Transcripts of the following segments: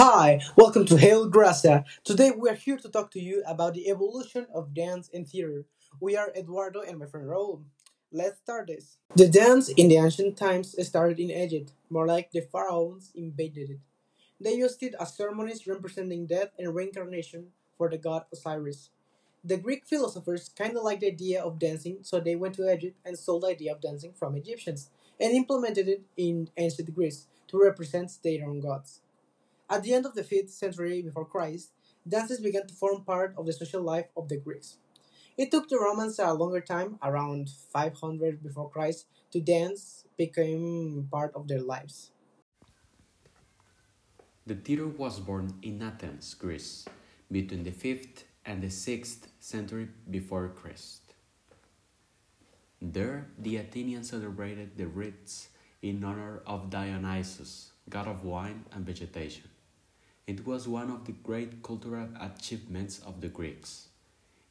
Hi, welcome to Hail Gracia. Today we are here to talk to you about the evolution of dance and theater. We are Eduardo and my friend Raul. Let's start this. The dance in the ancient times started in Egypt, more like the pharaohs invaded it. They used it as ceremonies representing death and reincarnation for the god Osiris. The Greek philosophers kind of liked the idea of dancing, so they went to Egypt and stole the idea of dancing from Egyptians and implemented it in ancient Greece to represent their own gods. At the end of the 5th century before Christ, dances began to form part of the social life of the Greeks. It took the Romans a longer time, around 500 before Christ, to dance became part of their lives. The theater was born in Athens, Greece, between the 5th and the 6th century before Christ. There, the Athenians celebrated the rites in honor of Dionysus, god of wine and vegetation. It was one of the great cultural achievements of the Greeks.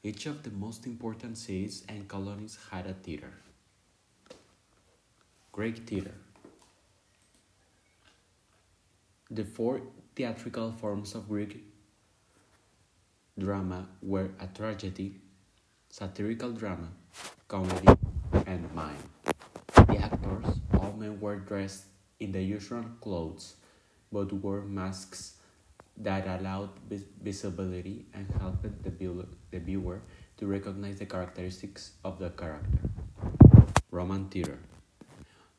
Each of the most important cities and colonies had a theater. Greek theater. The four theatrical forms of Greek drama were a tragedy, satirical drama, comedy, and mime. The actors, all men, were dressed in the usual clothes, but wore masks that allowed vis- visibility and helped the, the viewer to recognize the characteristics of the character. Roman theater.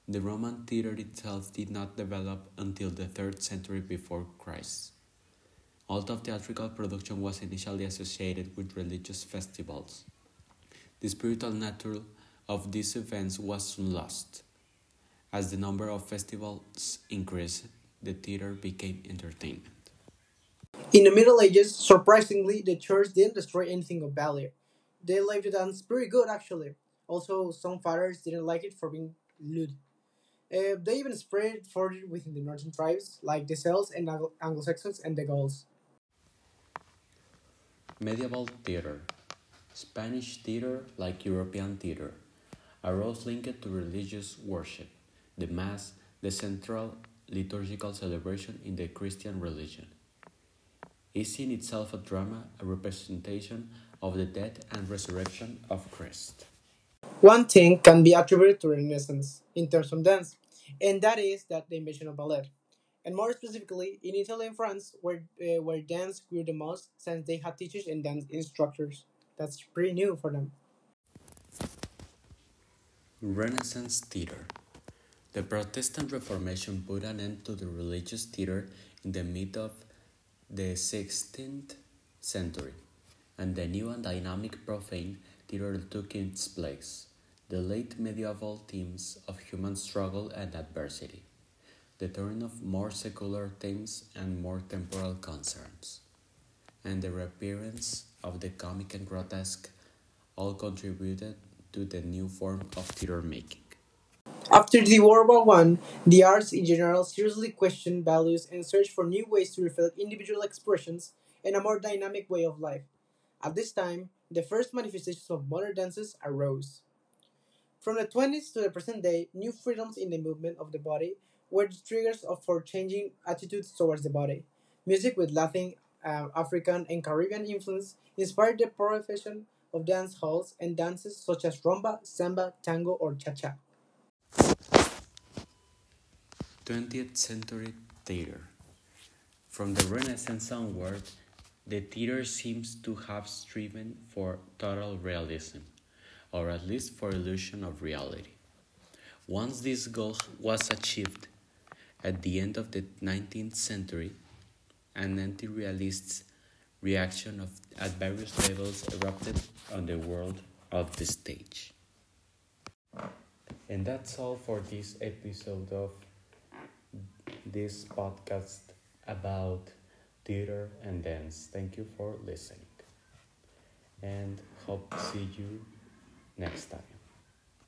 The Roman theater itself did not develop until the 3rd century before Christ. Although theatrical production was initially associated with religious festivals, the spiritual nature of these events was soon lost. As the number of festivals increased, the theater became entertainment. In the Middle Ages, surprisingly, the church didn't destroy anything of value. They liked the dance pretty good, actually. Also, some fathers didn't like it for being lewd. Uh, they even spread it further within the northern tribes, like the Celts and Anglo- Anglo-Saxons and the Gauls. Medieval theater. Spanish theater, like European theater, arose linked to religious worship, the Mass, the central liturgical celebration in the Christian religion. Is in itself a drama, a representation of the death and resurrection of Christ. One thing can be attributed to Renaissance in terms of dance, and that is that the invention of ballet. And more specifically, in Italy and France, where, uh, where dance grew the most since they had teachers and dance instructors. That's pretty new for them. Renaissance theater. The Protestant Reformation put an end to the religious theater in the mid of the 16th century, and the new and dynamic profane theater took its place. The late medieval themes of human struggle and adversity, the turn of more secular themes and more temporal concerns, and the reappearance of the comic and grotesque all contributed to the new form of theater making. After the World War One, the arts in general seriously questioned values and searched for new ways to reflect individual expressions and a more dynamic way of life. At this time, the first manifestations of modern dances arose. From the 20s to the present day, new freedoms in the movement of the body were the triggers of, for changing attitudes towards the body. Music with Latin, uh, African, and Caribbean influence inspired the proliferation of dance halls and dances such as rumba, samba, tango, or cha-cha. 20th century theater. From the Renaissance onward, the theater seems to have striven for total realism, or at least for illusion of reality. Once this goal was achieved, at the end of the 19th century, an anti-realist reaction of, at various levels erupted on the world of the stage. And that's all for this episode of this podcast about theater and dance. Thank you for listening and hope to see you next time.